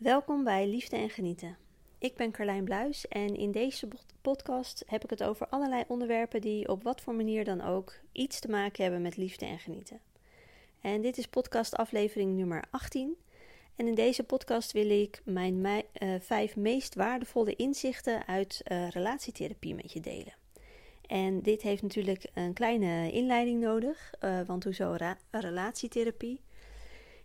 Welkom bij Liefde en Genieten. Ik ben Carlijn Bluis en in deze podcast heb ik het over allerlei onderwerpen die op wat voor manier dan ook iets te maken hebben met liefde en genieten. En dit is podcast aflevering nummer 18. En in deze podcast wil ik mijn uh, vijf meest waardevolle inzichten uit uh, relatietherapie met je delen. En dit heeft natuurlijk een kleine inleiding nodig, uh, want hoezo relatietherapie?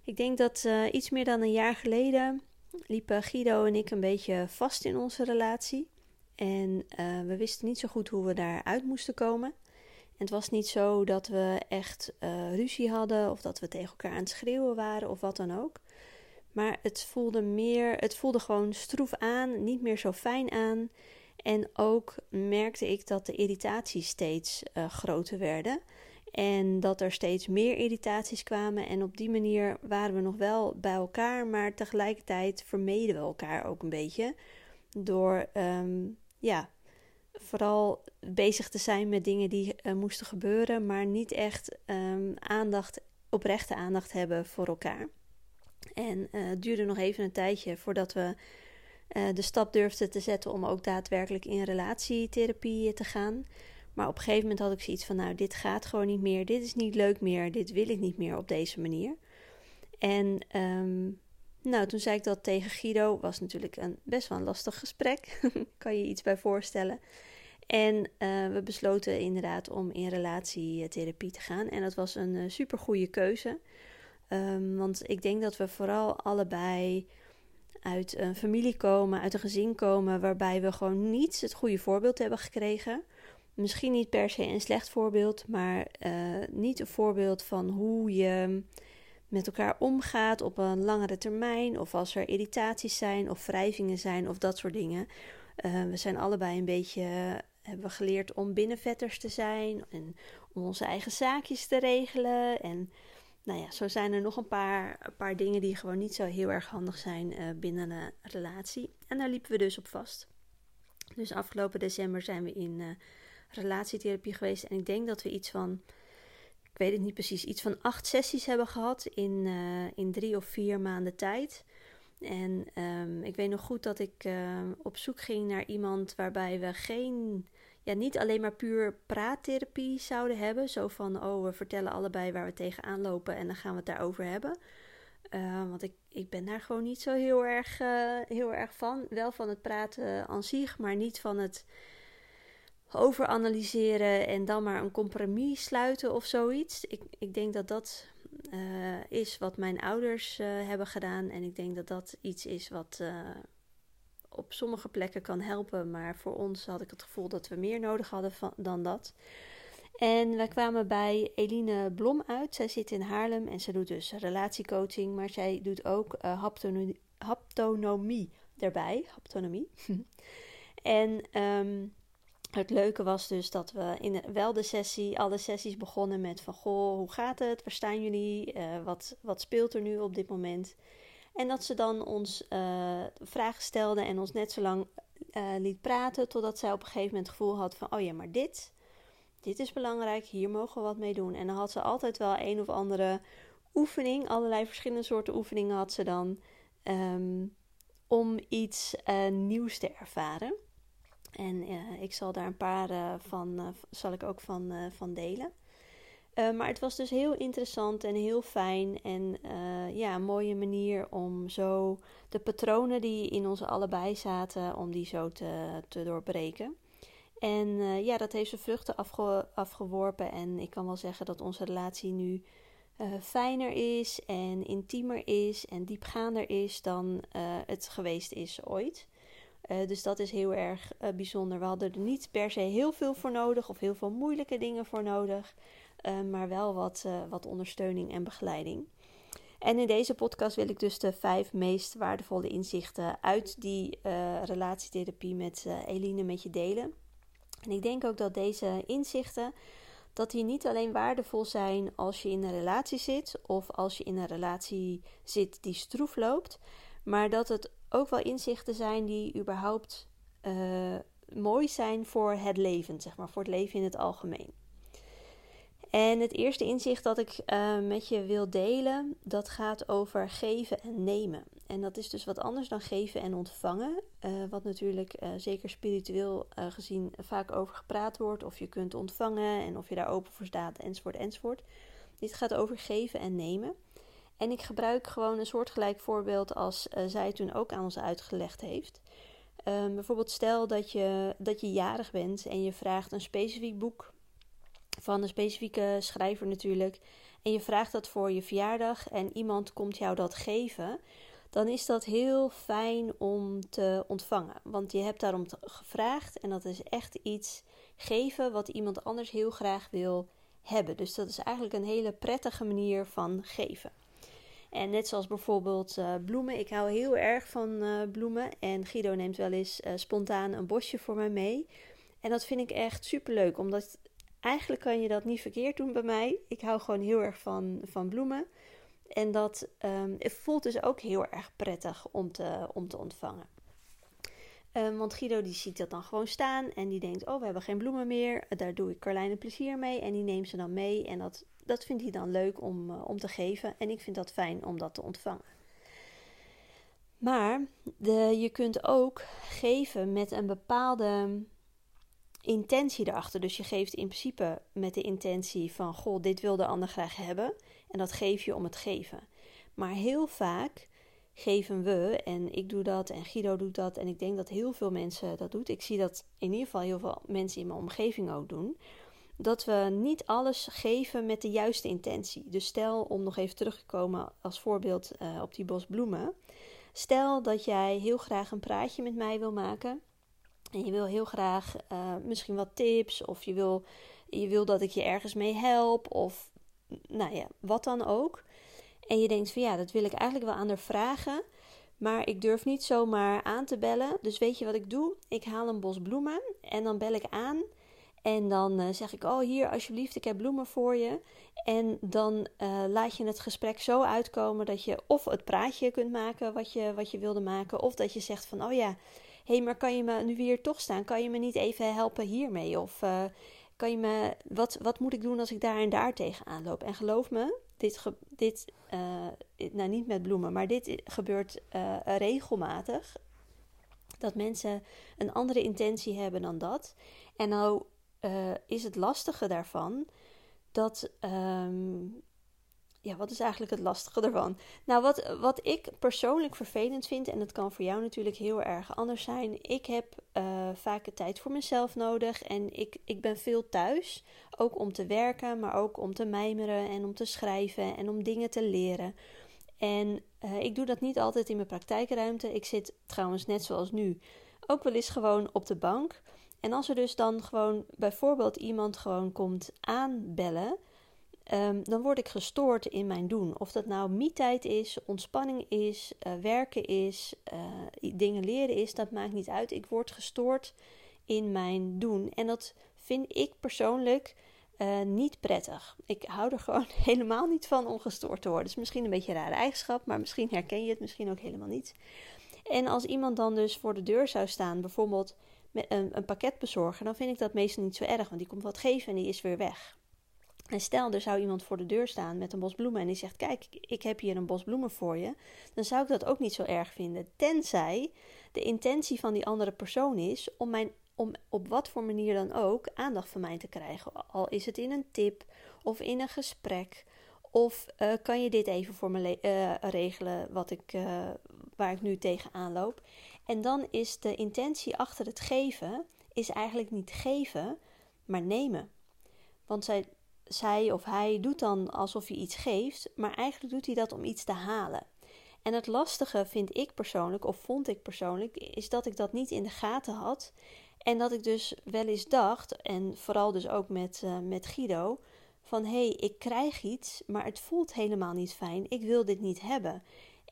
Ik denk dat iets meer dan een jaar geleden liepen Guido en ik een beetje vast in onze relatie. En uh, we wisten niet zo goed hoe we daaruit moesten komen. En het was niet zo dat we echt uh, ruzie hadden of dat we tegen elkaar aan het schreeuwen waren of wat dan ook. Maar het voelde meer, het voelde gewoon stroef aan, niet meer zo fijn aan. En ook merkte ik dat de irritaties steeds uh, groter werden. En dat er steeds meer irritaties kwamen. En op die manier waren we nog wel bij elkaar, maar tegelijkertijd vermeden we elkaar ook een beetje. Door um, ja, vooral bezig te zijn met dingen die uh, moesten gebeuren, maar niet echt um, aandacht, oprechte aandacht hebben voor elkaar. En uh, het duurde nog even een tijdje voordat we uh, de stap durfden te zetten om ook daadwerkelijk in relatietherapie te gaan. Maar op een gegeven moment had ik zoiets van: Nou, dit gaat gewoon niet meer. Dit is niet leuk meer. Dit wil ik niet meer op deze manier. En um, nou, toen zei ik dat tegen Guido. Was natuurlijk een best wel een lastig gesprek. kan je iets bij voorstellen. En uh, we besloten inderdaad om in relatietherapie te gaan. En dat was een uh, eh, super goede keuze. Um, want ik denk dat we vooral allebei uit een familie komen, uit een gezin komen, waarbij we gewoon niet het goede voorbeeld hebben gekregen misschien niet per se een slecht voorbeeld, maar uh, niet een voorbeeld van hoe je met elkaar omgaat op een langere termijn, of als er irritaties zijn of wrijvingen zijn of dat soort dingen. Uh, we zijn allebei een beetje, hebben we geleerd om binnenvetters te zijn en om onze eigen zaakjes te regelen. En nou ja, zo zijn er nog een paar, een paar dingen die gewoon niet zo heel erg handig zijn binnen een relatie. En daar liepen we dus op vast. Dus afgelopen december zijn we in relatietherapie geweest. En ik denk dat we iets van, ik weet het niet precies, iets van acht sessies hebben gehad in, uh, in drie of vier maanden tijd. En um, ik weet nog goed dat ik uh, op zoek ging naar iemand waarbij we geen, ja, niet alleen maar puur praattherapie zouden hebben. Zo van, oh, we vertellen allebei waar we tegenaan lopen en dan gaan we het daarover hebben. Uh, want ik, ik ben daar gewoon niet zo heel erg, heel erg van. Wel van het praten aan zich, maar niet van het overanalyseren en dan maar een compromis sluiten of zoiets. Ik, ik denk dat dat uh, is wat mijn ouders uh, hebben gedaan. En ik denk dat dat iets is wat uh, op sommige plekken kan helpen. Maar voor ons had ik het gevoel dat we meer nodig hadden van, dan dat. En wij kwamen bij Eline Blom uit. Zij zit in Haarlem en ze doet dus relatiecoaching, maar zij doet ook haptonomie, haptonomie erbij. Haptonomie. en um, het leuke was dus dat we in wel de sessie, alle sessies begonnen met van goh, hoe gaat het? Waar staan jullie? Uh, wat, wat speelt er nu op dit moment? En dat ze dan ons uh, vragen stelde en ons net zo lang uh, liet praten totdat zij op een gegeven moment het gevoel had van oh ja, maar dit, dit is belangrijk, hier mogen we wat mee doen. En dan had ze altijd wel een of andere oefening, allerlei verschillende soorten oefeningen had ze dan um, om iets nieuws te ervaren. En uh, ik zal daar een paar uh, van, uh, zal ik ook van, van delen. maar het was dus heel interessant en heel fijn. En ja, een mooie manier om zo de patronen die in ons allebei zaten, om die zo te, te doorbreken. En ja, dat heeft zijn vruchten afge afgeworpen. En ik kan wel zeggen dat onze relatie nu fijner is en intiemer is en diepgaander is dan het geweest is ooit. Uh, dus dat is heel erg uh, bijzonder. We hadden er niet per se heel veel voor nodig of heel veel moeilijke dingen voor nodig, uh, maar wel wat, wat ondersteuning en begeleiding. En in deze podcast wil ik dus de vijf meest waardevolle inzichten uit die relatietherapie met Eline met je delen. En ik denk ook dat deze inzichten dat die niet alleen waardevol zijn als je in een relatie zit of als je in een relatie zit die stroef loopt, maar dat het ook wel inzichten zijn die überhaupt uh, mooi zijn voor het leven, zeg maar, voor het leven in het algemeen. En het eerste inzicht dat ik uh, met je wil delen, dat gaat over geven en nemen. En dat is dus wat anders dan geven en ontvangen. Uh, wat natuurlijk zeker spiritueel gezien vaak over gepraat wordt. Of je kunt ontvangen en of je daar open voor staat, enzovoort, enzovoort. Dit gaat over geven en nemen. En ik gebruik gewoon een soortgelijk voorbeeld als zij toen ook aan ons uitgelegd heeft. Um, bijvoorbeeld stel dat je, dat je jarig bent en je vraagt een specifiek boek van een specifieke schrijver natuurlijk. En je vraagt dat voor je verjaardag en iemand komt jou dat geven. Dan is dat heel fijn om te ontvangen. Want je hebt daarom gevraagd en dat is echt iets geven wat iemand anders heel graag wil hebben. Dus dat is eigenlijk een hele prettige manier van geven. En net zoals bijvoorbeeld uh, bloemen. Ik hou heel erg van uh, bloemen. En Guido neemt wel eens uh, spontaan een bosje voor mij mee. En dat vind ik echt super leuk. Omdat eigenlijk kan je dat niet verkeerd doen bij mij. Ik hou gewoon heel erg van, van bloemen. En dat um, het voelt dus ook heel erg prettig om te, om te ontvangen. Um, want Guido die ziet dat dan gewoon staan en die denkt: Oh, we hebben geen bloemen meer. Daar doe ik Carlijne plezier mee. En die neemt ze dan mee. En dat, dat vindt hij dan leuk om, uh, om te geven. En ik vind dat fijn om dat te ontvangen. Maar de, je kunt ook geven met een bepaalde intentie erachter. Dus je geeft in principe met de intentie van: Goh, dit wil de ander graag hebben. En dat geef je om het geven. Maar heel vaak geven we, en ik doe dat en Guido doet dat, en ik denk dat heel veel mensen dat doen. Ik zie dat in ieder geval heel veel mensen in mijn omgeving ook doen. Dat we niet alles geven met de juiste intentie. Dus stel, om nog even terug te komen als voorbeeld uh, op die bos bloemen. Stel dat jij heel graag een praatje met mij wil maken. En je wil heel graag uh, misschien wat tips. Of je wil, je wil dat ik je ergens mee help. Of nou ja, wat dan ook. En je denkt van ja, dat wil ik eigenlijk wel aan haar vragen. Maar ik durf niet zomaar aan te bellen. Dus weet je wat ik doe? Ik haal een bos bloemen en dan bel ik aan. En dan uh, zeg ik: Oh, hier alsjeblieft, ik heb bloemen voor je. En dan uh, laat je het gesprek zo uitkomen dat je of het praatje kunt maken wat je, wat je wilde maken. Of dat je zegt: van, Oh ja, hé, hey, maar kan je me nu weer toch staan? Kan je me niet even helpen hiermee? Of uh, kan je me, wat, wat moet ik doen als ik daar en daar tegenaan loop? En geloof me, dit, dit uh, nou niet met bloemen, maar dit gebeurt regelmatig. Dat mensen een andere intentie hebben dan dat. En nou uh, is het lastige daarvan dat um, ja, wat is eigenlijk het lastige ervan? Nou, wat, wat ik persoonlijk vervelend vind, en dat kan voor jou natuurlijk heel erg anders zijn. Ik heb uh, vaak tijd voor mezelf nodig en ik, ik ben veel thuis. Ook om te werken, maar ook om te mijmeren en om te schrijven en om dingen te leren. En uh, ik doe dat niet altijd in mijn praktijkruimte. Ik zit trouwens net zoals nu ook wel eens gewoon op de bank. En als er dus dan gewoon bijvoorbeeld iemand gewoon komt aanbellen Um, dan word ik gestoord in mijn doen. Of dat nou me-tijd is, ontspanning is, uh, werken is, uh, dingen leren is, dat maakt niet uit. Ik word gestoord in mijn doen. En dat vind ik persoonlijk uh, niet prettig. Ik hou er gewoon helemaal niet van om gestoord te worden. Het is misschien een beetje een rare eigenschap, maar misschien herken je het misschien ook helemaal niet. En als iemand dan dus voor de deur zou staan, bijvoorbeeld een, een pakket bezorgen, dan vind ik dat meestal niet zo erg, want die komt wat geven en die is weer weg. En stel, er zou iemand voor de deur staan met een bos bloemen en die zegt: Kijk, ik heb hier een bos bloemen voor je. Dan zou ik dat ook niet zo erg vinden. Tenzij de intentie van die andere persoon is om, mijn, om op wat voor manier dan ook aandacht van mij te krijgen. Al is het in een tip of in een gesprek. Of uh, kan je dit even voor me uh, regelen wat ik, uh, waar ik nu tegenaan loop. En dan is de intentie achter het geven is eigenlijk niet geven, maar nemen. Want zij, zij of hij doet dan alsof hij iets geeft, maar eigenlijk doet hij dat om iets te halen. En het lastige vind ik persoonlijk, of vond ik persoonlijk, is dat ik dat niet in de gaten had. En dat ik dus wel eens dacht, en vooral dus ook met, uh, met Guido, van hé, hey, ik krijg iets, maar het voelt helemaal niet fijn. Ik wil dit niet hebben.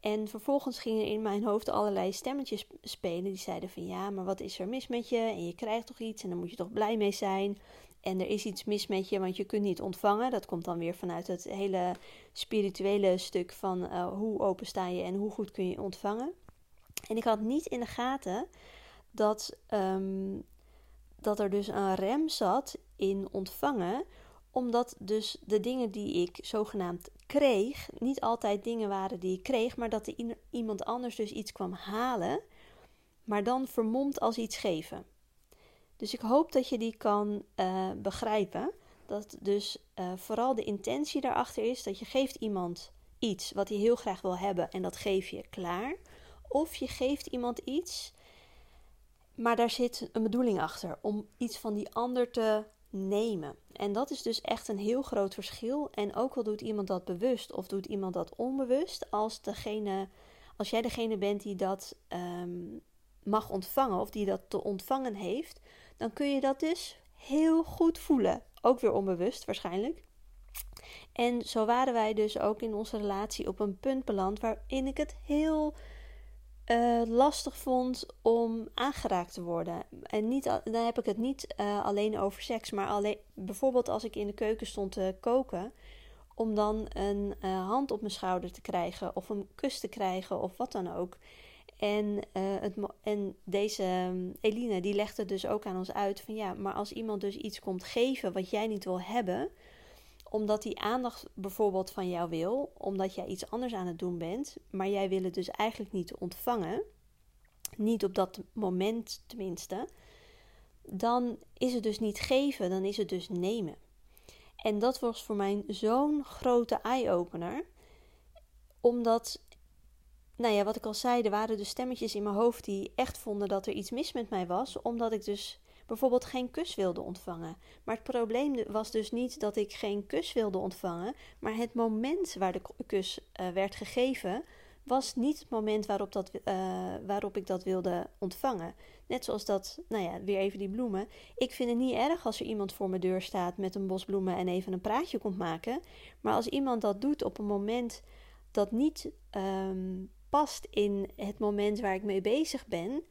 En vervolgens gingen in mijn hoofd allerlei stemmetjes spelen die zeiden van ja, maar wat is er mis met je? En je krijgt toch iets en dan moet je toch blij mee zijn en er is iets mis met je, want je kunt niet ontvangen. Dat komt dan weer vanuit het hele spirituele stuk van uh, hoe open sta je en hoe goed kun je ontvangen. En ik had niet in de gaten dat, um, dat er dus een rem zat in ontvangen, Omdat dus de dingen die ik zogenaamd kreeg, niet altijd dingen waren die ik kreeg, maar dat er iemand anders dus iets kwam halen, maar dan vermomd als iets geven. Dus ik hoop dat je die kan uh, begrijpen. Dat dus uh, vooral de intentie daarachter is dat je geeft iemand iets wat hij heel graag wil hebben en dat geef je klaar. Of je geeft iemand iets, maar daar zit een bedoeling achter om iets van die ander te nemen. En dat is dus echt een heel groot verschil. En ook al doet iemand dat bewust of doet iemand dat onbewust, als, degene, als jij degene bent die dat um, mag ontvangen of die dat te ontvangen heeft, dan kun je dat dus heel goed voelen. Ook weer onbewust waarschijnlijk. En zo waren wij dus ook in onze relatie op een punt beland waarin ik het heel uh, lastig vond om aangeraakt te worden. En niet, dan heb ik het niet uh, alleen over seks, maar alleen, bijvoorbeeld als ik in de keuken stond te koken, om dan een uh, hand op mijn schouder te krijgen of een kus te krijgen of wat dan ook. En, het, en deze um, Eline die legde dus ook aan ons uit van ja, maar als iemand dus iets komt geven wat jij niet wil hebben, omdat die aandacht bijvoorbeeld van jou wil, omdat jij iets anders aan het doen bent, maar jij wil het dus eigenlijk niet ontvangen, niet op dat moment tenminste, dan is het dus niet geven, dan is het dus nemen. En dat was voor mij zo'n grote eye-opener, omdat, nou ja, wat ik al zei, er waren dus stemmetjes in mijn hoofd die echt vonden dat er iets mis met mij was, omdat ik dus bijvoorbeeld geen kus wilde ontvangen. Maar het probleem was dus niet dat ik geen kus wilde ontvangen, maar het moment waar de kus uh, werd gegeven was niet het moment waarop, dat, uh, waarop ik dat wilde ontvangen. Net zoals dat, nou ja, weer even die bloemen. Ik vind het niet erg als er iemand voor mijn deur staat met een bos bloemen en even een praatje komt maken. Maar als iemand dat doet op een moment dat niet um, past in het moment waar ik mee bezig ben,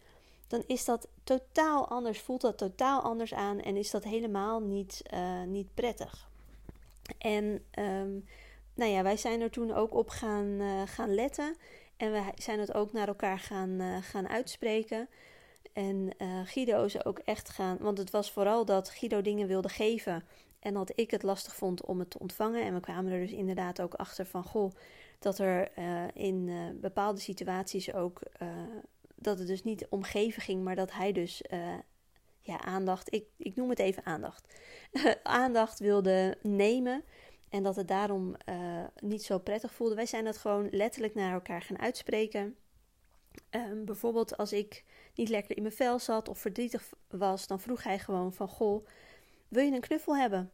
dan is dat totaal anders, voelt dat totaal anders aan en is dat helemaal niet, uh, niet prettig. En um, nou ja, wij zijn er toen ook op gaan, uh, gaan letten en we zijn het ook naar elkaar gaan, uh, gaan uitspreken. En Guido is ook echt gaan, want het was vooral dat Guido dingen wilde geven en dat ik het lastig vond om het te ontvangen. En we kwamen er dus inderdaad ook achter van, goh, dat er in bepaalde situaties ook dat het dus niet om geven ging, maar dat hij dus uh, ja, aandacht, ik, ik noem het even aandacht, aandacht wilde nemen. En dat het daarom uh, niet zo prettig voelde. Wij zijn dat gewoon letterlijk naar elkaar gaan uitspreken. Um, bijvoorbeeld als ik niet lekker in mijn vel zat of verdrietig was, dan vroeg hij gewoon van goh, wil je een knuffel hebben?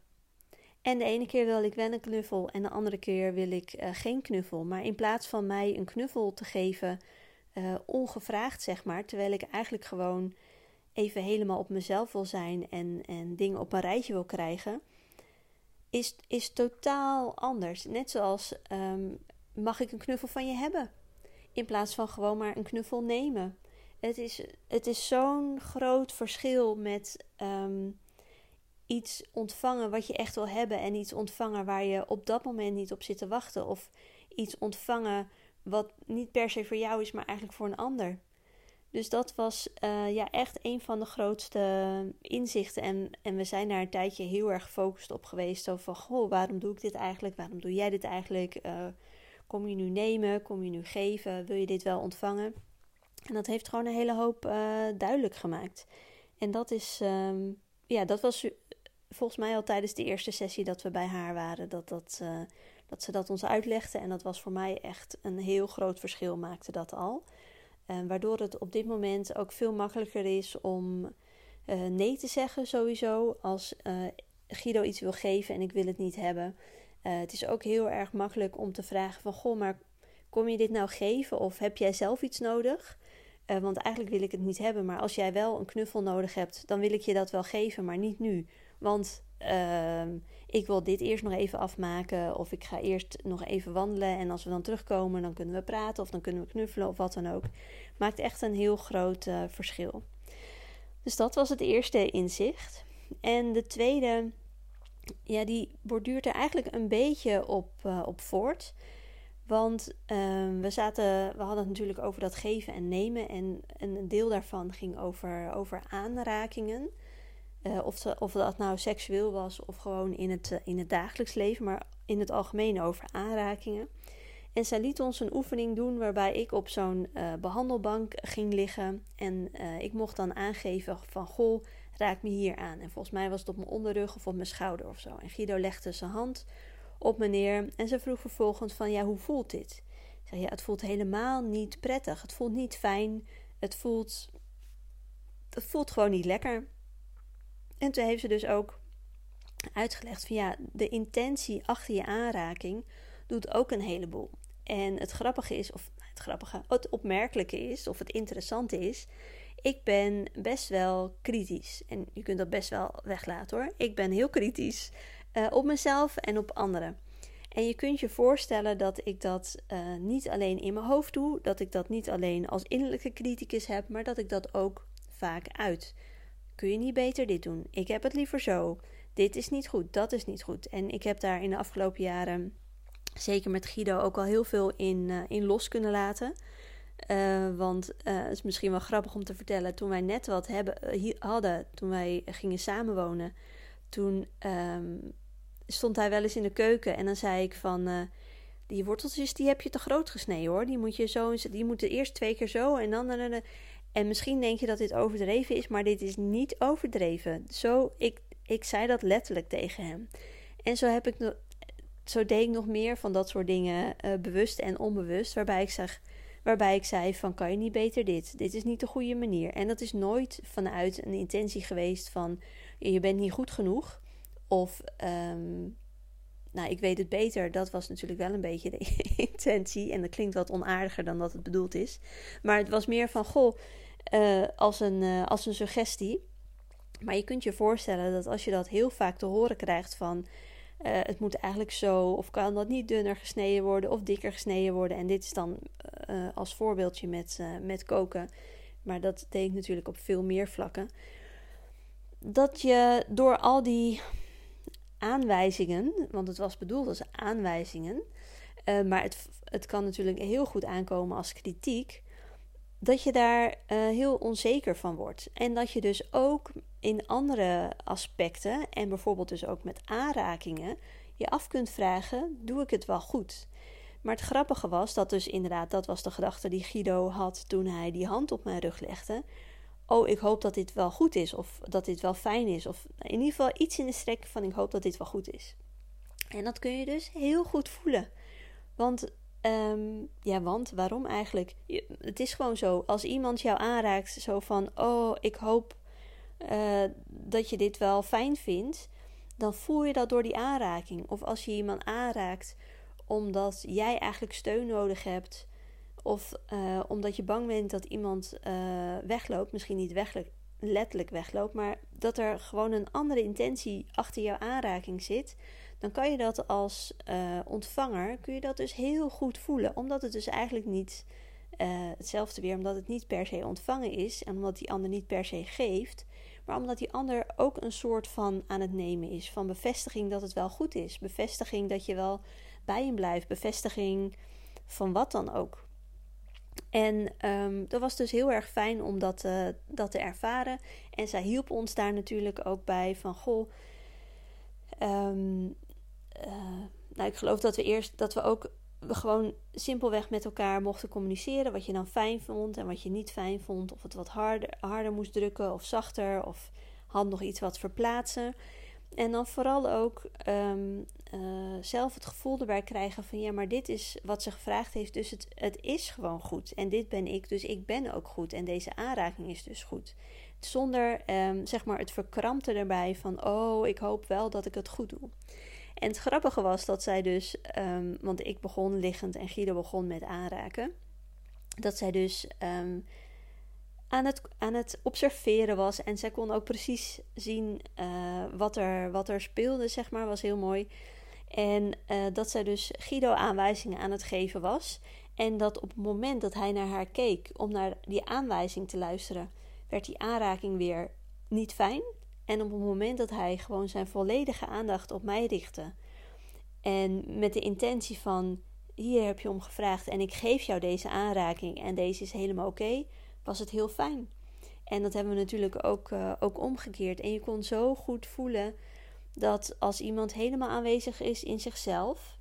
En de ene keer wil ik wel een knuffel en de andere keer wil ik uh, geen knuffel. Maar in plaats van mij een knuffel te geven, uh, ongevraagd, zeg maar. Terwijl ik eigenlijk gewoon even helemaal op mezelf wil zijn en, en dingen op een rijtje wil krijgen. Is, is totaal anders. Net zoals um, mag ik een knuffel van je hebben? In plaats van gewoon maar een knuffel nemen. Het is, het is zo'n groot verschil met um, iets ontvangen wat je echt wil hebben en iets ontvangen waar je op dat moment niet op zit te wachten. Of iets ontvangen wat niet per se voor jou is, maar eigenlijk voor een ander. Dus dat was uh, ja, echt een van de grootste inzichten. En, en we zijn daar een tijdje heel erg gefocust op geweest. Zo van, goh, waarom doe ik dit eigenlijk? Waarom doe jij dit eigenlijk? Uh, kom je nu nemen? Kom je nu geven? Wil je dit wel ontvangen? En dat heeft gewoon een hele hoop uh, duidelijk gemaakt. En dat is, um, ja, dat was volgens mij al tijdens de eerste sessie dat we bij haar waren. Dat dat dat ze dat ons uitlegde. En dat was voor mij echt een heel groot verschil, maakte dat al. Uh, waardoor het op dit moment ook veel makkelijker is om uh, nee te zeggen, sowieso. Als uh, Guido iets wil geven en ik wil het niet hebben. het is ook heel erg makkelijk om te vragen: van goh, maar kom je dit nou geven? Of heb jij zelf iets nodig? want eigenlijk wil ik het niet hebben. Maar als jij wel een knuffel nodig hebt, dan wil ik je dat wel geven, maar niet nu. Want ehm, ik wil dit eerst nog even afmaken. Of ik ga eerst nog even wandelen. En als we dan terugkomen, dan kunnen we praten. Of dan kunnen we knuffelen of wat dan ook. Maakt echt een heel groot uh, verschil. Dus dat was het eerste inzicht. En de tweede, ja, die borduurt er eigenlijk een beetje op, uh, op voort. Want uh, we, zaten, we hadden het natuurlijk over dat geven en nemen. En een deel daarvan ging over, over aanrakingen. Uh, of, of dat nou seksueel was of gewoon in het, in het dagelijks leven, maar in het algemeen over aanrakingen. En zij liet ons een oefening doen waarbij ik op zo'n uh, behandelbank ging liggen. En ik mocht dan aangeven van, goh, raak me hier aan. En volgens mij was het op mijn onderrug of op mijn schouder of zo. En Guido legde zijn hand op me neer en ze vroeg vervolgens van, ja, hoe voelt dit? Ik zei, ja, het voelt helemaal niet prettig. Het voelt niet fijn. Het voelt, het voelt gewoon niet lekker. En toen heeft ze dus ook uitgelegd van, ja, de intentie achter je aanraking doet ook een heleboel. En het grappige is, of nou, het grappige, het opmerkelijke is, of het interessante is, ik ben best wel kritisch. En je kunt dat best wel weglaten hoor. Ik ben heel kritisch uh, op mezelf en op anderen. En je kunt je voorstellen dat ik dat uh, niet alleen in mijn hoofd doe, dat ik dat niet alleen als innerlijke criticus heb, maar dat ik dat ook vaak uit. Kun je niet beter dit doen? Ik heb het liever zo. Dit is niet goed, dat is niet goed. En ik heb daar in de afgelopen jaren zeker met Guido ook al heel veel in, uh, in los kunnen laten. Uh, want uh, het is misschien wel grappig om te vertellen. Toen wij net wat hebben, hadden, toen wij gingen samenwonen, toen um, stond hij wel eens in de keuken en dan zei ik van. die worteltjes die heb je te groot gesneden hoor. Die moet je zo, die moeten eerst twee keer zo en dan. En misschien denk je dat dit overdreven is, maar dit is niet overdreven. Zo, ik, ik zei dat letterlijk tegen hem. En zo heb ik zo deed ik nog meer van dat soort dingen, uh, bewust en onbewust, waarbij ik, zeg, waarbij ik zei van kan je niet beter dit? Dit is niet de goede manier. En dat is nooit vanuit een intentie geweest van je bent niet goed genoeg of um, nou ik weet het beter. Dat was natuurlijk wel een beetje de intentie en dat klinkt wat onaardiger dan dat het bedoeld is. Maar het was meer van goh, uh, als, een, uh, als een suggestie. Maar je kunt je voorstellen dat als je dat heel vaak te horen krijgt van uh, het moet eigenlijk zo, of kan dat niet dunner gesneden worden of dikker gesneden worden. En dit is dan als voorbeeldje met, met koken. Maar dat deed ik natuurlijk op veel meer vlakken. Dat je door al die aanwijzingen, want het was bedoeld als aanwijzingen, maar het, het kan natuurlijk heel goed aankomen als kritiek dat je daar uh, heel onzeker van wordt. En dat je dus ook in andere aspecten, en bijvoorbeeld dus ook met aanrakingen, je af kunt vragen: doe ik het wel goed? Maar het grappige was dat dus inderdaad, dat was de gedachte die Guido had toen hij die hand op mijn rug legde. Oh, ik hoop dat dit wel goed is, of dat dit wel fijn is, of in ieder geval iets in de strek van ik hoop dat dit wel goed is. En dat kun je dus heel goed voelen. Want Um, ja, want waarom eigenlijk? het is gewoon zo. Als iemand jou aanraakt, zo van: Oh, ik hoop uh, dat je dit wel fijn vindt. Dan voel je dat door die aanraking. Of als je iemand aanraakt omdat jij eigenlijk steun nodig hebt. Of uh, omdat je bang bent dat iemand uh, wegloopt. Misschien niet letterlijk wegloopt. Maar dat er gewoon een andere intentie achter jouw aanraking zit dan kan je dat als uh, ontvanger, kun je dat dus heel goed voelen. Omdat het dus eigenlijk niet hetzelfde weer, omdat het niet per se ontvangen is en omdat die ander niet per se geeft, maar omdat die ander ook een soort van aan het nemen is. Van bevestiging dat het wel goed is, bevestiging dat je wel bij hem blijft, bevestiging van wat dan ook. En um, dat was dus heel erg fijn om dat, uh, dat te ervaren. En zij hielp ons daar natuurlijk ook bij van goh. Um, uh, nou, ik geloof dat we eerst dat we ook gewoon simpelweg met elkaar mochten communiceren. Wat je dan fijn vond en wat je niet fijn vond. Of het wat harder, harder moest drukken of zachter. Of hand nog iets wat verplaatsen. En dan vooral ook um, uh, zelf het gevoel erbij krijgen van ja, maar dit is wat ze gevraagd heeft. Dus het, het is gewoon goed. En dit ben ik, dus ik ben ook goed. En deze aanraking is dus goed. Zonder um, zeg maar het verkrampte erbij van oh, ik hoop wel dat ik het goed doe. En het grappige was dat zij dus, um, want ik begon liggend en Guido begon met aanraken, dat zij dus aan, het, aan het observeren was. En zij kon ook precies zien uh, wat, er, wat er speelde, zeg maar, was heel mooi. En uh, dat zij dus Guido aanwijzingen aan het geven was. En dat op het moment dat hij naar haar keek om naar die aanwijzing te luisteren, werd die aanraking weer niet fijn. En op het moment dat hij gewoon zijn volledige aandacht op mij richtte. En met de intentie van: hier heb je om gevraagd en ik geef jou deze aanraking en deze is helemaal oké, was het heel fijn. En dat hebben we natuurlijk ook, uh, ook omgekeerd. En je kon zo goed voelen dat als iemand helemaal aanwezig is in zichzelf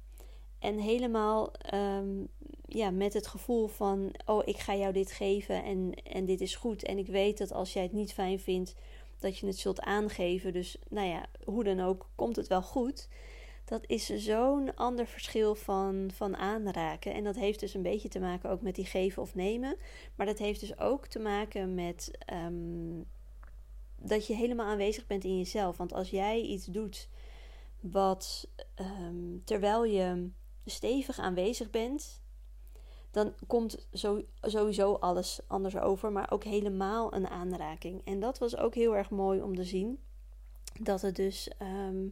en helemaal ehm, ja, met het gevoel van: oh, ik ga jou dit geven en, en dit is goed. En ik weet dat als jij het niet fijn vindt, dat je het zult aangeven. Dus nou ja, hoe dan ook, komt het wel goed. Dat is zo'n ander verschil van, van aanraken. En dat heeft dus een beetje te maken ook met die geven of nemen. Maar dat heeft dus ook te maken met ehm, dat je helemaal aanwezig bent in jezelf. Want als jij iets doet wat ehm, terwijl je stevig aanwezig bent, dan komt sowieso alles anders over, maar ook helemaal een aanraking. En dat was ook heel erg mooi om te zien. Dat het dus ehm,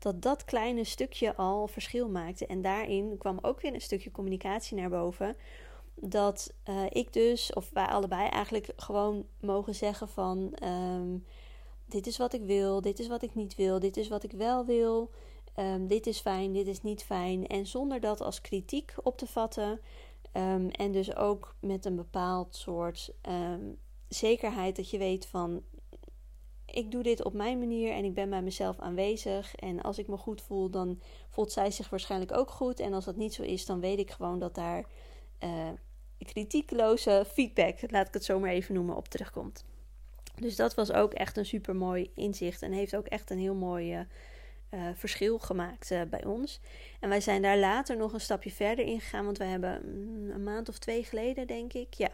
dat dat kleine stukje al verschil maakte. En daarin kwam ook weer een stukje communicatie naar boven. Dat uh, ik dus, of wij allebei eigenlijk gewoon mogen zeggen van ehm, dit is wat ik wil, dit is wat ik niet wil, dit is wat ik wel wil. Um, dit is fijn, dit is niet fijn. En zonder dat als kritiek op te vatten. Um, en dus ook met een bepaald soort zekerheid dat je weet van ik doe dit op mijn manier en ik ben bij mezelf aanwezig. En als ik me goed voel, dan voelt zij zich waarschijnlijk ook goed. En als dat niet zo is, dan weet ik gewoon dat daar uh, kritiekloze feedback, laat ik het zo maar even noemen, op terugkomt. Dus dat was ook echt een super mooi inzicht en heeft ook echt een heel mooi uh, uh, verschil gemaakt bij ons. En wij zijn daar later nog een stapje verder in gegaan, want we hebben mm, een maand of twee geleden, denk ik, ja,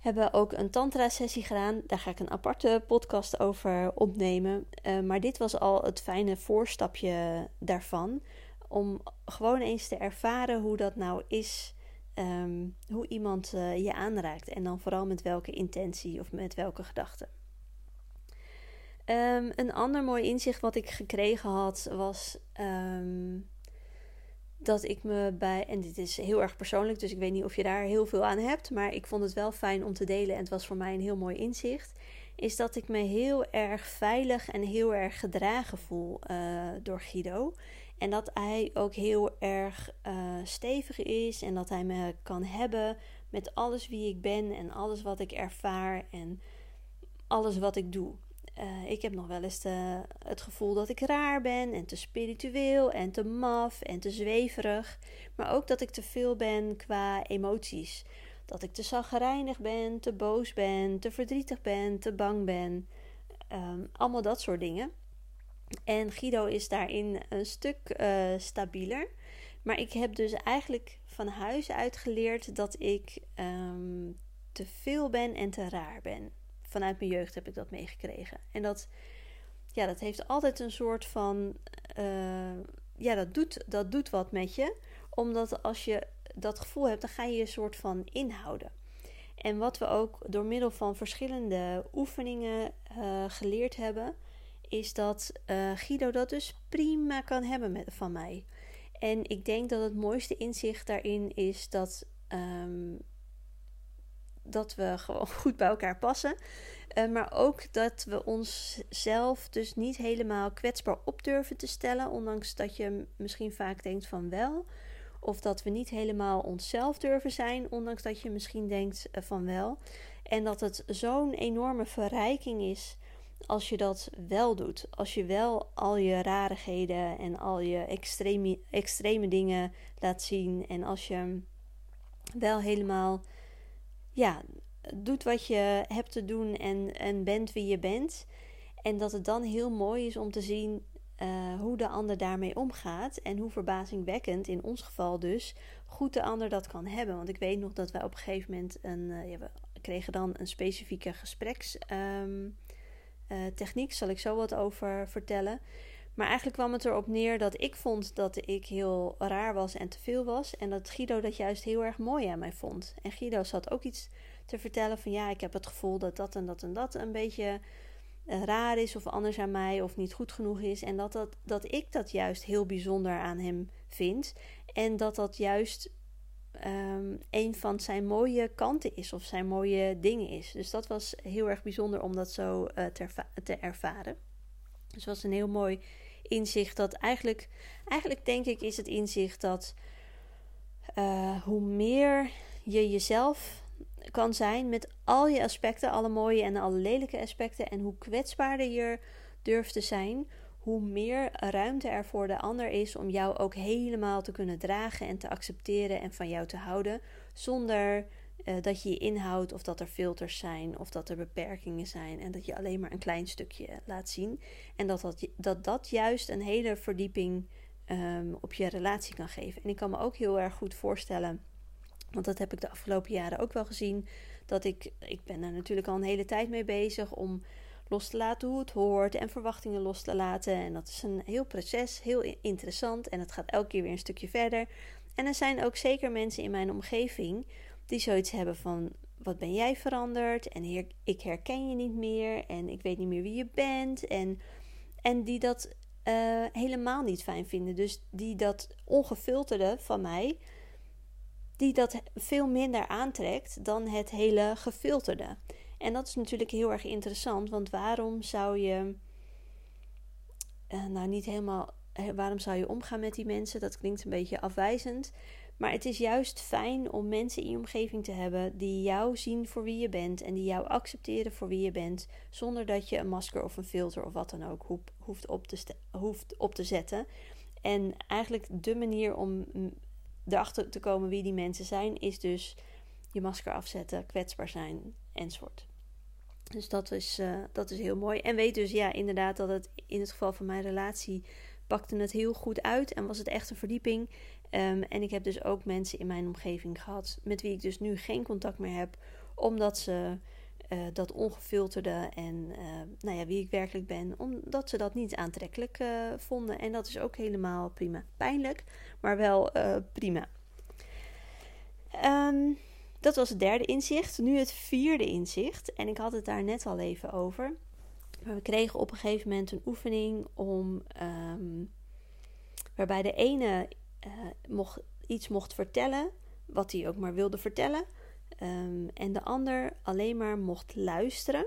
hebben ook een tantra-sessie gedaan. Daar ga ik een aparte podcast over opnemen. Uh, maar dit was al het fijne voorstapje daarvan. Om gewoon eens te ervaren hoe dat nou is. Um, hoe iemand uh, je aanraakt. En dan vooral met welke intentie of met welke gedachten. Um, een ander mooi inzicht wat ik gekregen had was. Um, dat ik me bij, en dit is heel erg persoonlijk, dus ik weet niet of je daar heel veel aan hebt, maar ik vond het wel fijn om te delen en het was voor mij een heel mooi inzicht, is dat ik me heel erg veilig en heel erg gedragen voel uh, door Guido. En dat hij ook heel erg uh, stevig is en dat hij me kan hebben met alles wie ik ben en alles wat ik ervaar en alles wat ik doe. Uh, ik heb nog wel eens het gevoel dat ik raar ben en te spiritueel en te maf en te zweverig. Maar ook dat ik te veel ben qua emoties. Dat ik te zagrijnig ben, te boos ben, te verdrietig ben, te bang ben. Um, allemaal dat soort dingen. En Guido is daarin een stuk uh, stabieler. Maar ik heb dus eigenlijk van huis uit geleerd dat ik um, te veel ben en te raar ben vanuit mijn jeugd heb ik dat meegekregen. En dat, ja, dat heeft altijd een soort van. Uh, ja, dat doet, dat doet wat met je. Omdat als je dat gevoel hebt, dan ga je je soort van inhouden. En wat we ook door middel van verschillende oefeningen uh, geleerd hebben, is dat uh, Guido dat dus prima kan hebben met, van mij. En ik denk dat het mooiste inzicht daarin is dat um, dat we gewoon goed bij elkaar passen. Uh, maar ook dat we onszelf dus niet helemaal kwetsbaar op durven te stellen. Ondanks dat je misschien vaak denkt van wel. Of dat we niet helemaal onszelf durven zijn. Ondanks dat je misschien denkt uh, van wel. En dat het zo'n enorme verrijking is als je dat wel doet. Als je wel al je rarigheden en al je extreme, extreme dingen laat zien. En als je wel helemaal ja, doet wat je hebt te doen en, en bent wie je bent. En dat het dan heel mooi is om te zien uh, hoe de ander daarmee omgaat. En hoe verbazingwekkend, in ons geval dus, goed de ander dat kan hebben. Want ik weet nog dat wij op een gegeven moment een. Ja, we kregen dan een specifieke gesprekstechniek. Um, uh, zal ik zo wat over vertellen. Maar eigenlijk kwam het erop neer dat ik vond dat ik heel raar was en te veel was. En dat Guido dat juist heel erg mooi aan mij vond. En Guido zat ook iets te vertellen van ja, ik heb het gevoel dat dat en dat en dat een beetje uh, raar is of anders aan mij of niet goed genoeg is. En dat, dat, dat ik dat juist heel bijzonder aan hem vind. En dat dat juist um, een van zijn mooie kanten is of zijn mooie dingen is. Dus dat was heel erg bijzonder om dat zo te, te ervaren. Dus was een heel mooi inzicht dat eigenlijk, eigenlijk denk ik, is het inzicht dat uh, hoe meer je jezelf kan zijn met al je aspecten, alle mooie en alle lelijke aspecten. En hoe kwetsbaarder je durft te zijn, hoe meer ruimte er voor de ander is om jou ook helemaal te kunnen dragen en te accepteren en van jou te houden. Zonder uh, dat je je inhoudt of dat er filters zijn of dat er beperkingen zijn en dat je alleen maar een klein stukje laat zien. En dat dat, dat, dat juist een hele verdieping um, op je relatie kan geven. En ik kan me ook heel erg goed voorstellen, want dat heb ik de afgelopen jaren ook wel gezien, dat ik, ik ben er natuurlijk al een hele tijd mee bezig om los te laten hoe het hoort en verwachtingen los te laten. En dat is een heel proces, heel interessant en het gaat elke keer weer een stukje verder. En er zijn ook zeker mensen in mijn omgeving die zoiets hebben van: wat ben jij veranderd? En ik herken je niet meer en ik weet niet meer wie je bent. En, en die dat uh, helemaal niet fijn vinden. Dus die dat ongefilterde van mij, die dat veel minder aantrekt dan het hele gefilterde. En dat is natuurlijk heel erg interessant, want waarom zou je, uh, nou niet helemaal, eh, waarom zou je omgaan met die mensen? Dat klinkt een beetje afwijzend. Maar het is juist fijn om mensen in je omgeving te hebben die jou zien voor wie je bent en die jou accepteren voor wie je bent, zonder dat je een masker of een filter of wat dan ook hoeft op te, hoeft op te zetten. En eigenlijk de manier om erachter te komen wie die mensen zijn, is dus je masker afzetten, kwetsbaar zijn enzovoort. Dus dat is, uh, dat is heel mooi. En weet dus ja, inderdaad dat het in het geval van mijn relatie pakte het heel goed uit en was het echt een verdieping. Um, en ik heb dus ook mensen in mijn omgeving gehad met wie ik dus nu geen contact meer heb, omdat ze uh, dat ongefilterde en uh, nou ja, wie ik werkelijk ben, omdat ze dat niet aantrekkelijk uh, vonden. En dat is ook helemaal prima. Pijnlijk, maar wel prima. Um, dat was het derde inzicht. Nu het vierde inzicht. En ik had het daar net al even over. We kregen op een gegeven moment een oefening om. Um, waarbij de ene uh, mocht, iets mocht vertellen. Wat hij ook maar wilde vertellen. Um, en de ander alleen maar mocht luisteren.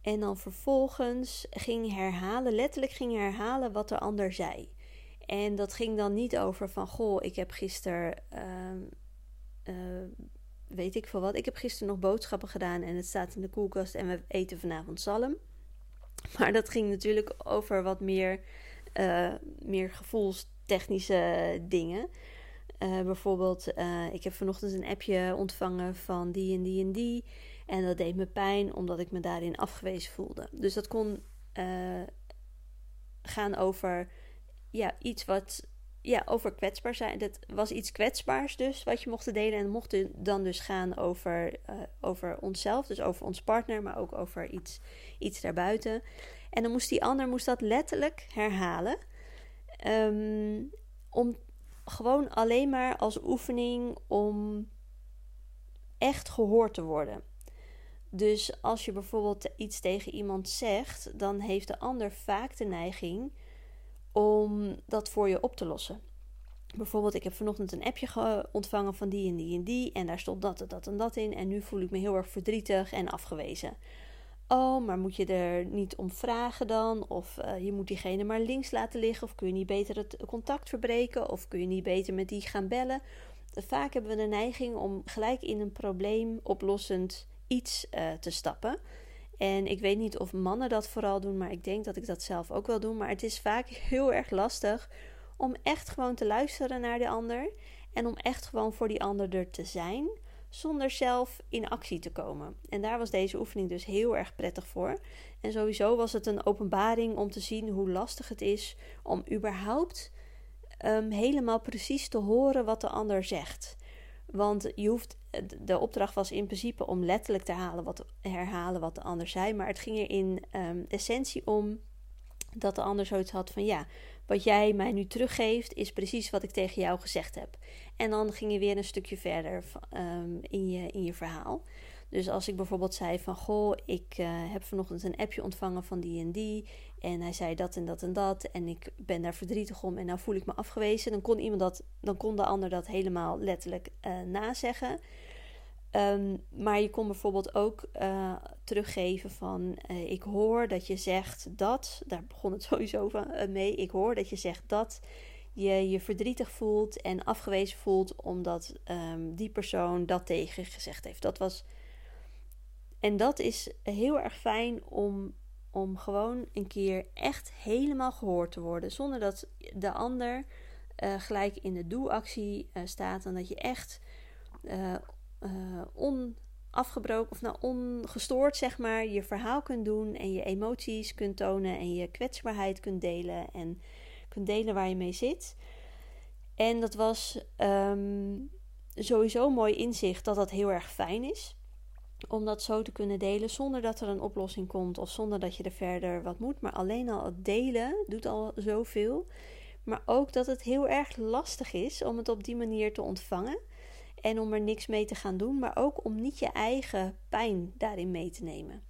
En dan vervolgens ging herhalen, letterlijk ging herhalen wat de ander zei. En dat ging dan niet over van, goh, ik heb gisteren uh, weet ik veel wat. Ik heb gisteren nog boodschappen gedaan en het staat in de koelkast en we eten vanavond zalm. Maar dat ging natuurlijk over wat meer, uh, meer gevoelstechnische dingen. Uh, bijvoorbeeld, uh, ik heb vanochtend een appje ontvangen van die en die en die. En dat deed me pijn omdat ik me daarin afgewezen voelde. Dus dat kon gaan over ja, iets wat ja, over kwetsbaar zijn. Dat was iets kwetsbaars dus, wat je mocht delen. En het mocht dan dus gaan over, over onszelf, dus over ons partner, maar ook over iets, iets daarbuiten. En dan moest die ander moest dat letterlijk herhalen. Um, om gewoon alleen maar als oefening om echt gehoord te worden. Dus als je bijvoorbeeld iets tegen iemand zegt, dan heeft de ander vaak de neiging om dat voor je op te lossen. Bijvoorbeeld, ik heb vanochtend een appje ontvangen van die en die en die. En daar stond dat en dat en dat in. En nu voel ik me heel erg verdrietig en afgewezen. Oh, maar moet je er niet om vragen dan? Of uh, je moet diegene maar links laten liggen? Of kun je niet beter het contact verbreken? Of kun je niet beter met die gaan bellen? Vaak hebben we de neiging om gelijk in een probleem oplossend iets uh, te stappen. En ik weet niet of mannen dat vooral doen, maar ik denk dat ik dat zelf ook wel doe. Maar het is vaak heel erg lastig om echt gewoon te luisteren naar de ander. En om echt gewoon voor die ander er te zijn, zonder zelf in actie te komen. En daar was deze oefening dus heel erg prettig voor. En sowieso was het een openbaring om te zien hoe lastig het is om überhaupt um, helemaal precies te horen wat de ander zegt. Want je hoeft, de opdracht was in principe om letterlijk te halen wat, herhalen wat de ander zei. Maar het ging er in um, essentie om dat de ander zoiets had van ja, wat jij mij nu teruggeeft is precies wat ik tegen jou gezegd heb. En dan ging je weer een stukje verder um, in, je, in je verhaal. Dus als ik bijvoorbeeld zei van goh, ik uh, heb vanochtend een appje ontvangen van die en die. En hij zei dat en dat en dat. En ik ben daar verdrietig om en nou voel ik me afgewezen. Dan kon iemand dat, dan kon de ander dat helemaal letterlijk uh, nazeggen. Um, maar je kon bijvoorbeeld ook uh, teruggeven van uh, ik hoor dat je zegt dat, daar begon het sowieso van, uh, mee, ik hoor dat je zegt dat je je verdrietig voelt en afgewezen voelt omdat ehm, die persoon dat tegen gezegd heeft. Dat was. En dat is heel erg fijn om, om gewoon een keer echt helemaal gehoord te worden. Zonder dat de ander gelijk in de doe-actie staat. En dat je echt uh, onafgebroken of nou ongestoord, zeg maar, je verhaal kunt doen. En je emoties kunt tonen. En je kwetsbaarheid kunt delen. En kunt delen waar je mee zit. En dat was um, sowieso een mooi inzicht dat dat heel erg fijn is. Om dat zo te kunnen delen zonder dat er een oplossing komt of zonder dat je er verder wat moet. Maar alleen al het delen doet al zoveel. Maar ook dat het heel erg lastig is om het op die manier te ontvangen. En om er niks mee te gaan doen, maar ook om niet je eigen pijn daarin mee te nemen.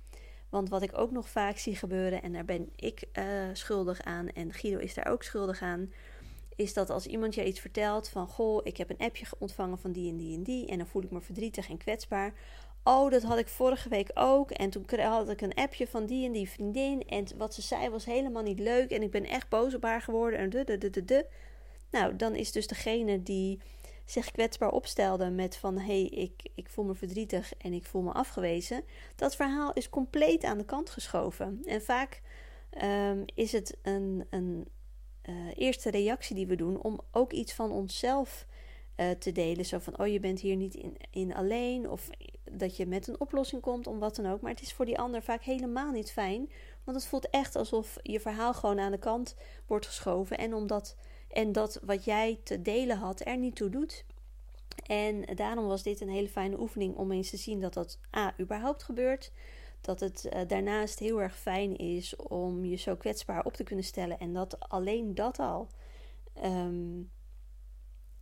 Want wat ik ook nog vaak zie gebeuren, en daar ben ik uh, schuldig aan, en Guido is daar ook schuldig aan, is dat als iemand je iets vertelt van goh, ik heb een appje ontvangen van die en die en die, en dan voel ik me verdrietig en kwetsbaar. Oh, dat had ik vorige week ook. En toen had ik een appje van die en die vriendin. En wat ze zei was helemaal niet leuk. En ik ben echt boos op haar geworden. En de, de, de, de, de. Nou, dan is dus degene die zich kwetsbaar opstelde met van hé, hey, ik, ik voel me verdrietig en ik voel me afgewezen. Dat verhaal is compleet aan de kant geschoven. En vaak um, is het een, een uh, eerste reactie die we doen om ook iets van onszelf uh, te delen. Zo van, oh je bent hier niet in, in alleen. Of dat je met een oplossing komt om wat dan ook. Maar het is voor die ander vaak helemaal niet fijn. Want het voelt echt alsof je verhaal gewoon aan de kant wordt geschoven. En omdat en dat wat jij te delen had er niet toe doet. En daarom was dit een hele fijne oefening om eens te zien dat dat A, überhaupt gebeurt. Dat het uh, daarnaast heel erg fijn is om je zo kwetsbaar op te kunnen stellen. En dat alleen dat al um,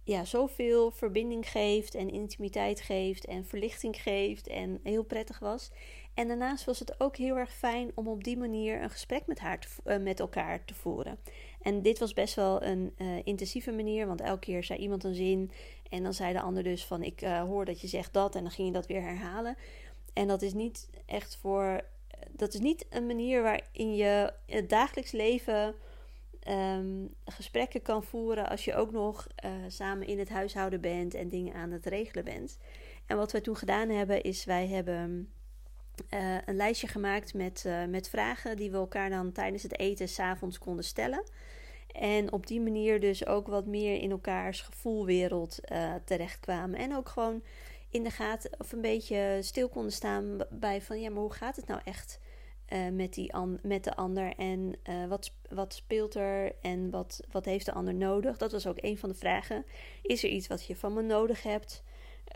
ja, zoveel verbinding geeft en intimiteit geeft en verlichting geeft en heel prettig was. En daarnaast was het ook heel erg fijn om op die manier een gesprek met, haar te, uh, met elkaar te voeren. En dit was best wel een uh, intensieve manier, want elke keer zei iemand een zin en dan zei de ander dus van ik uh, hoor dat je zegt dat en dan ging je dat weer herhalen. En dat is niet echt voor, dat is niet een manier waarin je het dagelijks leven um, gesprekken kan voeren als je ook nog uh, samen in het huishouden bent en dingen aan het regelen bent. En wat wij toen gedaan hebben is wij hebben uh, een lijstje gemaakt met, uh, met vragen die we elkaar dan tijdens het eten s'avonds konden stellen. En op die manier dus ook wat meer in elkaars gevoelwereld uh, terechtkwamen. En ook gewoon in de gaten of een beetje stil konden staan bij van ja, maar hoe gaat het nou echt uh, met, die met de ander? En wat, wat speelt er en wat, wat heeft de ander nodig? Dat was ook een van de vragen. Is er iets wat je van me nodig hebt?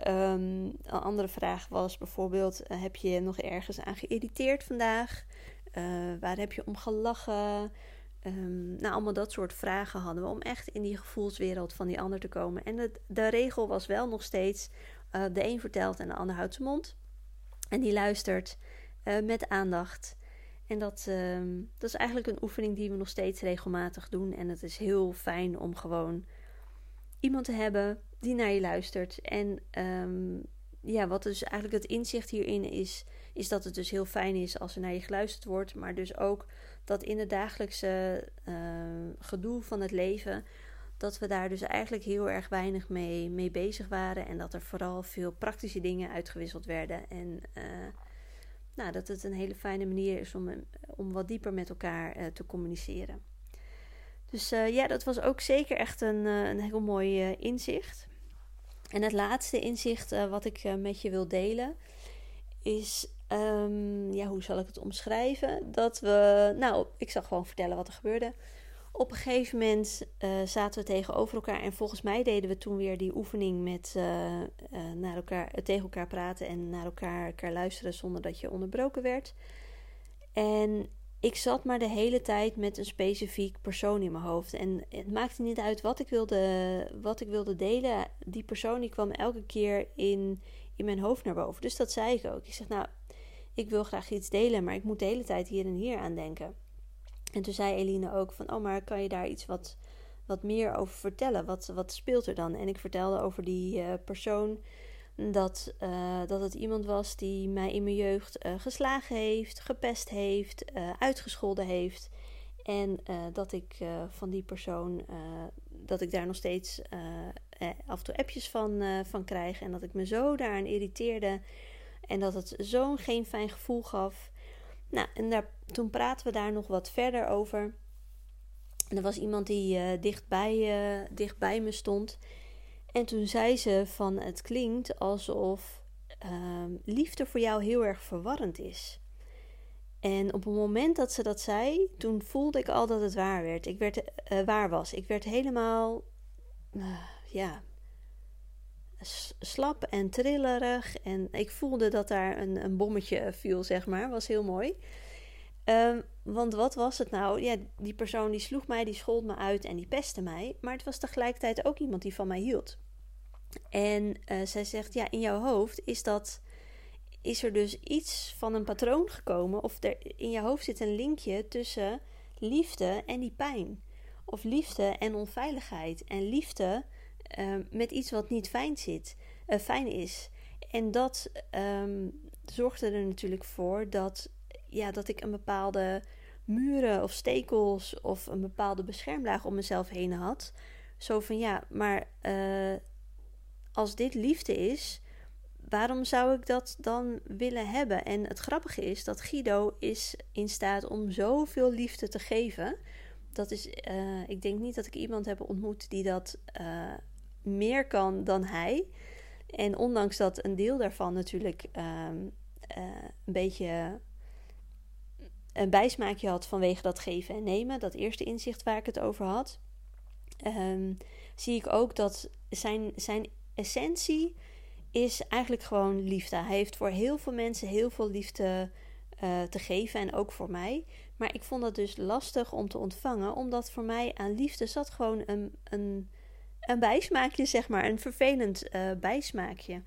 Um, een andere vraag was bijvoorbeeld: heb je nog ergens aan geïrriteerd vandaag? waar heb je om gelachen? Um, nou, allemaal dat soort vragen hadden we om echt in die gevoelswereld van die ander te komen. En de, de regel was wel nog steeds: uh, de een vertelt en de ander houdt zijn mond. En die luistert met aandacht. En dat, uh, dat is eigenlijk een oefening die we nog steeds regelmatig doen. En het is heel fijn om gewoon iemand te hebben die naar je luistert. En um, ja, wat dus eigenlijk het inzicht hierin is, is dat het dus heel fijn is als er naar je geluisterd wordt. Maar dus ook dat in het dagelijkse uh, gedoe van het leven, dat we daar dus eigenlijk heel erg weinig mee, mee bezig waren. En dat er vooral veel praktische dingen uitgewisseld werden. En uh, nou, dat het een hele fijne manier is om, om wat dieper met elkaar uh, te communiceren. Dus ja, dat was ook zeker echt een, een heel mooi inzicht. En het laatste inzicht wat ik met je wil delen is Um, ja, hoe zal ik het omschrijven? Dat we, nou, ik zal gewoon vertellen wat er gebeurde. Op een gegeven moment zaten we tegenover elkaar en volgens mij deden we toen weer die oefening met naar elkaar, tegen elkaar praten en naar elkaar, elkaar luisteren zonder dat je onderbroken werd. En ik zat maar de hele tijd met een specifiek persoon in mijn hoofd. En het maakte niet uit wat ik wilde, wat ik wilde delen. Die persoon die kwam elke keer in, in mijn hoofd naar boven. Dus dat zei ik ook. Ik zeg, nou, ik wil graag iets delen, maar ik moet de hele tijd hier en hier aan denken. En toen zei Eline ook van, oh, maar kan je daar iets wat, wat meer over vertellen? Wat, wat speelt er dan? En ik vertelde over die uh, persoon dat, uh, dat het iemand was die mij in mijn jeugd uh, geslagen heeft, gepest heeft, uitgescholden heeft. En dat ik van die persoon, dat ik daar nog steeds af en toe appjes van, van krijg. En dat ik me zo daaraan irriteerde. En dat het zo'n geen fijn gevoel gaf. Nou, en daar, toen praten we daar nog wat verder over. En er was iemand die dichtbij, dichtbij me stond. En toen zei ze van het klinkt alsof uh, liefde voor jou heel erg verwarrend is. En op het moment dat ze dat zei, toen voelde ik al dat het waar werd. Ik werd uh, waar was. Ik werd helemaal, ja, slap en trillerig. En ik voelde dat daar een, een bommetje viel, zeg maar. Was heel mooi. Um, want wat was het nou? Ja, die persoon die sloeg mij, die schold me uit en die pestte mij. Maar het was tegelijkertijd ook iemand die van mij hield. En uh, zij zegt, ja, in jouw hoofd is dat... Is er dus iets van een patroon gekomen? Of er, in je hoofd zit een linkje tussen liefde en die pijn. Of liefde en onveiligheid. En liefde uh, met iets wat niet fijn, zit, uh, fijn is. En dat um, zorgde er natuurlijk voor dat ja, dat ik een bepaalde muren of stekels of een bepaalde beschermlaag om mezelf heen had. Zo van ja, maar uh, als dit liefde is, waarom zou ik dat dan willen hebben? En het grappige is dat Guido is in staat om zoveel liefde te geven. Dat is, uh, ik denk niet dat ik iemand heb ontmoet die dat uh, meer kan dan hij. En ondanks dat een deel daarvan natuurlijk um, een beetje een bijsmaakje had vanwege dat geven en nemen, dat eerste inzicht waar ik het over had, um, zie ik ook dat zijn, zijn essentie is eigenlijk gewoon liefde. Hij heeft voor heel veel mensen heel veel liefde uh, te geven en ook voor mij. Maar ik vond dat dus lastig om te ontvangen, omdat voor mij aan liefde zat gewoon een, een, een bijsmaakje, zeg maar, een vervelend uh, bijsmaakje.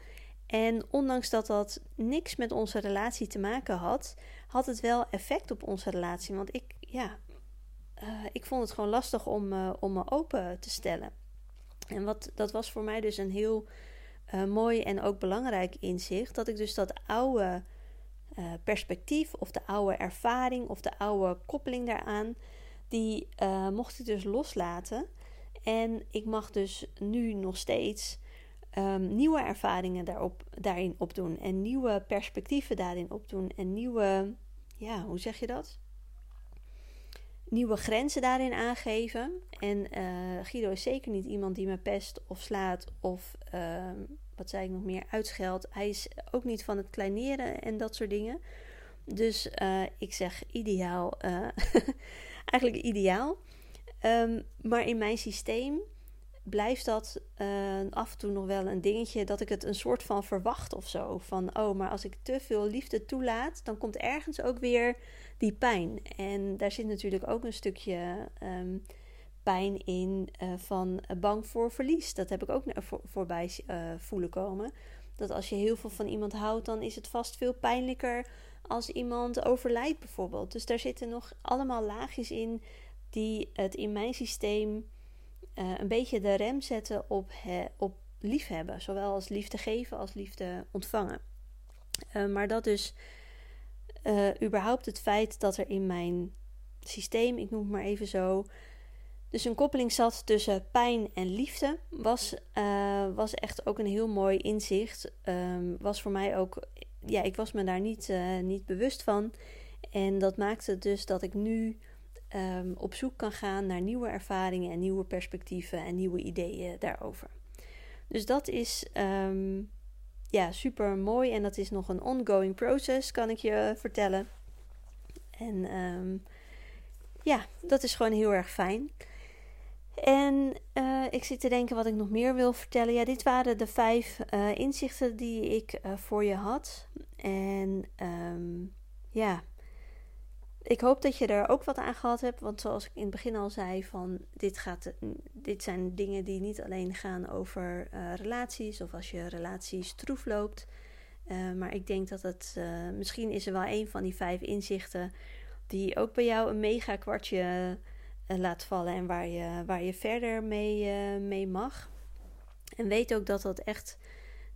En ondanks dat dat niks met onze relatie te maken had, had het wel effect op onze relatie. Want ik, ja, uh, ik vond het gewoon lastig om, uh, om me open te stellen. En wat, dat was voor mij dus een heel uh, mooi en ook belangrijk inzicht. Dat ik dus dat oude perspectief of de oude ervaring of de oude koppeling daaraan, die mocht ik dus loslaten. En ik mag dus nu nog steeds um, nieuwe ervaringen daarop, daarin opdoen. En nieuwe perspectieven daarin opdoen. En nieuwe, ja, hoe zeg je dat? Nieuwe grenzen daarin aangeven. En uh, Guido is zeker niet iemand die me pest of slaat of, uh, wat zei ik nog meer, uitscheldt. Hij is ook niet van het kleineren en dat soort dingen. Dus uh, ik zeg ideaal, eh, eigenlijk ideaal. Um, maar in mijn systeem blijft dat uh, af en toe nog wel een dingetje dat ik het een soort van verwacht of zo. Van oh, maar als ik te veel liefde toelaat, dan komt ergens ook weer die pijn. En daar zit natuurlijk ook een stukje um, pijn in uh, van bang voor verlies. Dat heb ik ook voor, voorbij voelen komen. Dat als je heel veel van iemand houdt, dan is het vast veel pijnlijker als iemand overlijdt bijvoorbeeld. Dus daar zitten nog allemaal laagjes in die het in mijn systeem uh, een beetje de rem zetten op, he, op liefhebben. Zowel als liefde geven als liefde ontvangen. Uh, maar dat dus uh, überhaupt het feit dat er in mijn systeem, ik noem het maar even zo, dus een koppeling zat tussen pijn en liefde, was, was echt ook een heel mooi inzicht. Um, was voor mij ook, ja, ik was me daar niet, niet bewust van. En dat maakte dus dat ik nu um, op zoek kan gaan naar nieuwe ervaringen en nieuwe perspectieven en nieuwe ideeën daarover. Dus dat is um, ja, super mooi en dat is nog een ongoing process, kan ik je vertellen. En um, ja, dat is gewoon heel erg fijn. En uh, ik zit te denken wat ik nog meer wil vertellen. Ja, dit waren de vijf uh, inzichten die ik uh, voor je had. En ja, ik hoop dat je er ook wat aan gehad hebt. Want zoals ik in het begin al zei, van dit, gaat, dit zijn dingen die niet alleen gaan over uh, relaties of als je relaties troef loopt. Uh, maar ik denk dat het uh, misschien is er wel een van die vijf inzichten die ook bij jou een mega kwartje laat vallen en waar je, waar je verder mee, mee mag. En weet ook dat dat echt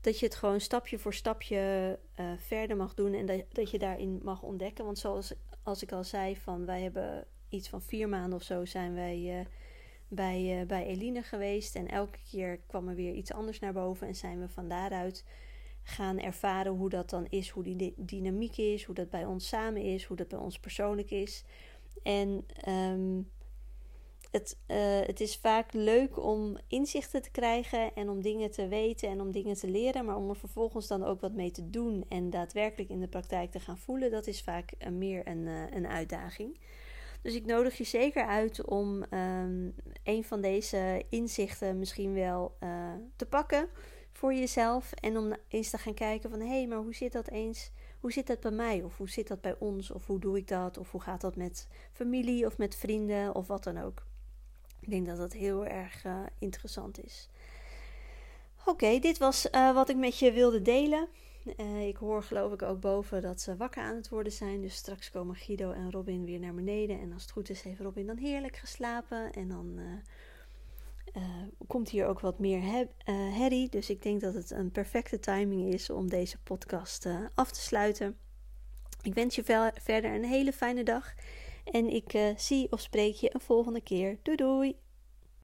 dat je het gewoon stapje voor stapje verder mag doen en dat, dat je daarin mag ontdekken. Want zoals als ik al zei, van wij hebben iets van vier maanden of zo zijn wij bij, bij Eline geweest. En elke keer kwam er weer iets anders naar boven. En zijn we van daaruit gaan ervaren hoe dat dan is, hoe die dynamiek is, hoe dat bij ons samen is, hoe dat bij ons persoonlijk is. En ehm, het, uh, het is vaak leuk om inzichten te krijgen en om dingen te weten en om dingen te leren, maar om er vervolgens dan ook wat mee te doen en daadwerkelijk in de praktijk te gaan voelen, dat is vaak uh, meer een, uh, een uitdaging. Dus ik nodig je zeker uit om um, een van deze inzichten misschien wel te pakken voor jezelf en om eens te gaan kijken van hé, hey, maar hoe zit dat eens? Hoe zit dat bij mij? Of hoe zit dat bij ons? Of hoe doe ik dat? Of hoe gaat dat met familie of met vrienden of wat dan ook? Ik denk dat dat heel erg uh, interessant is. Oké, dit was uh, wat ik met je wilde delen. Uh, ik hoor geloof ik ook boven dat ze wakker aan het worden zijn. Dus straks komen Guido en Robin weer naar beneden. En als het goed is, heeft Robin dan heerlijk geslapen. En dan komt hier ook wat meer herrie. Dus ik denk dat het een perfecte timing is om deze podcast af te sluiten. Ik wens je verder een hele fijne dag. En ik uh, zie of spreek je een volgende keer. Doei doei!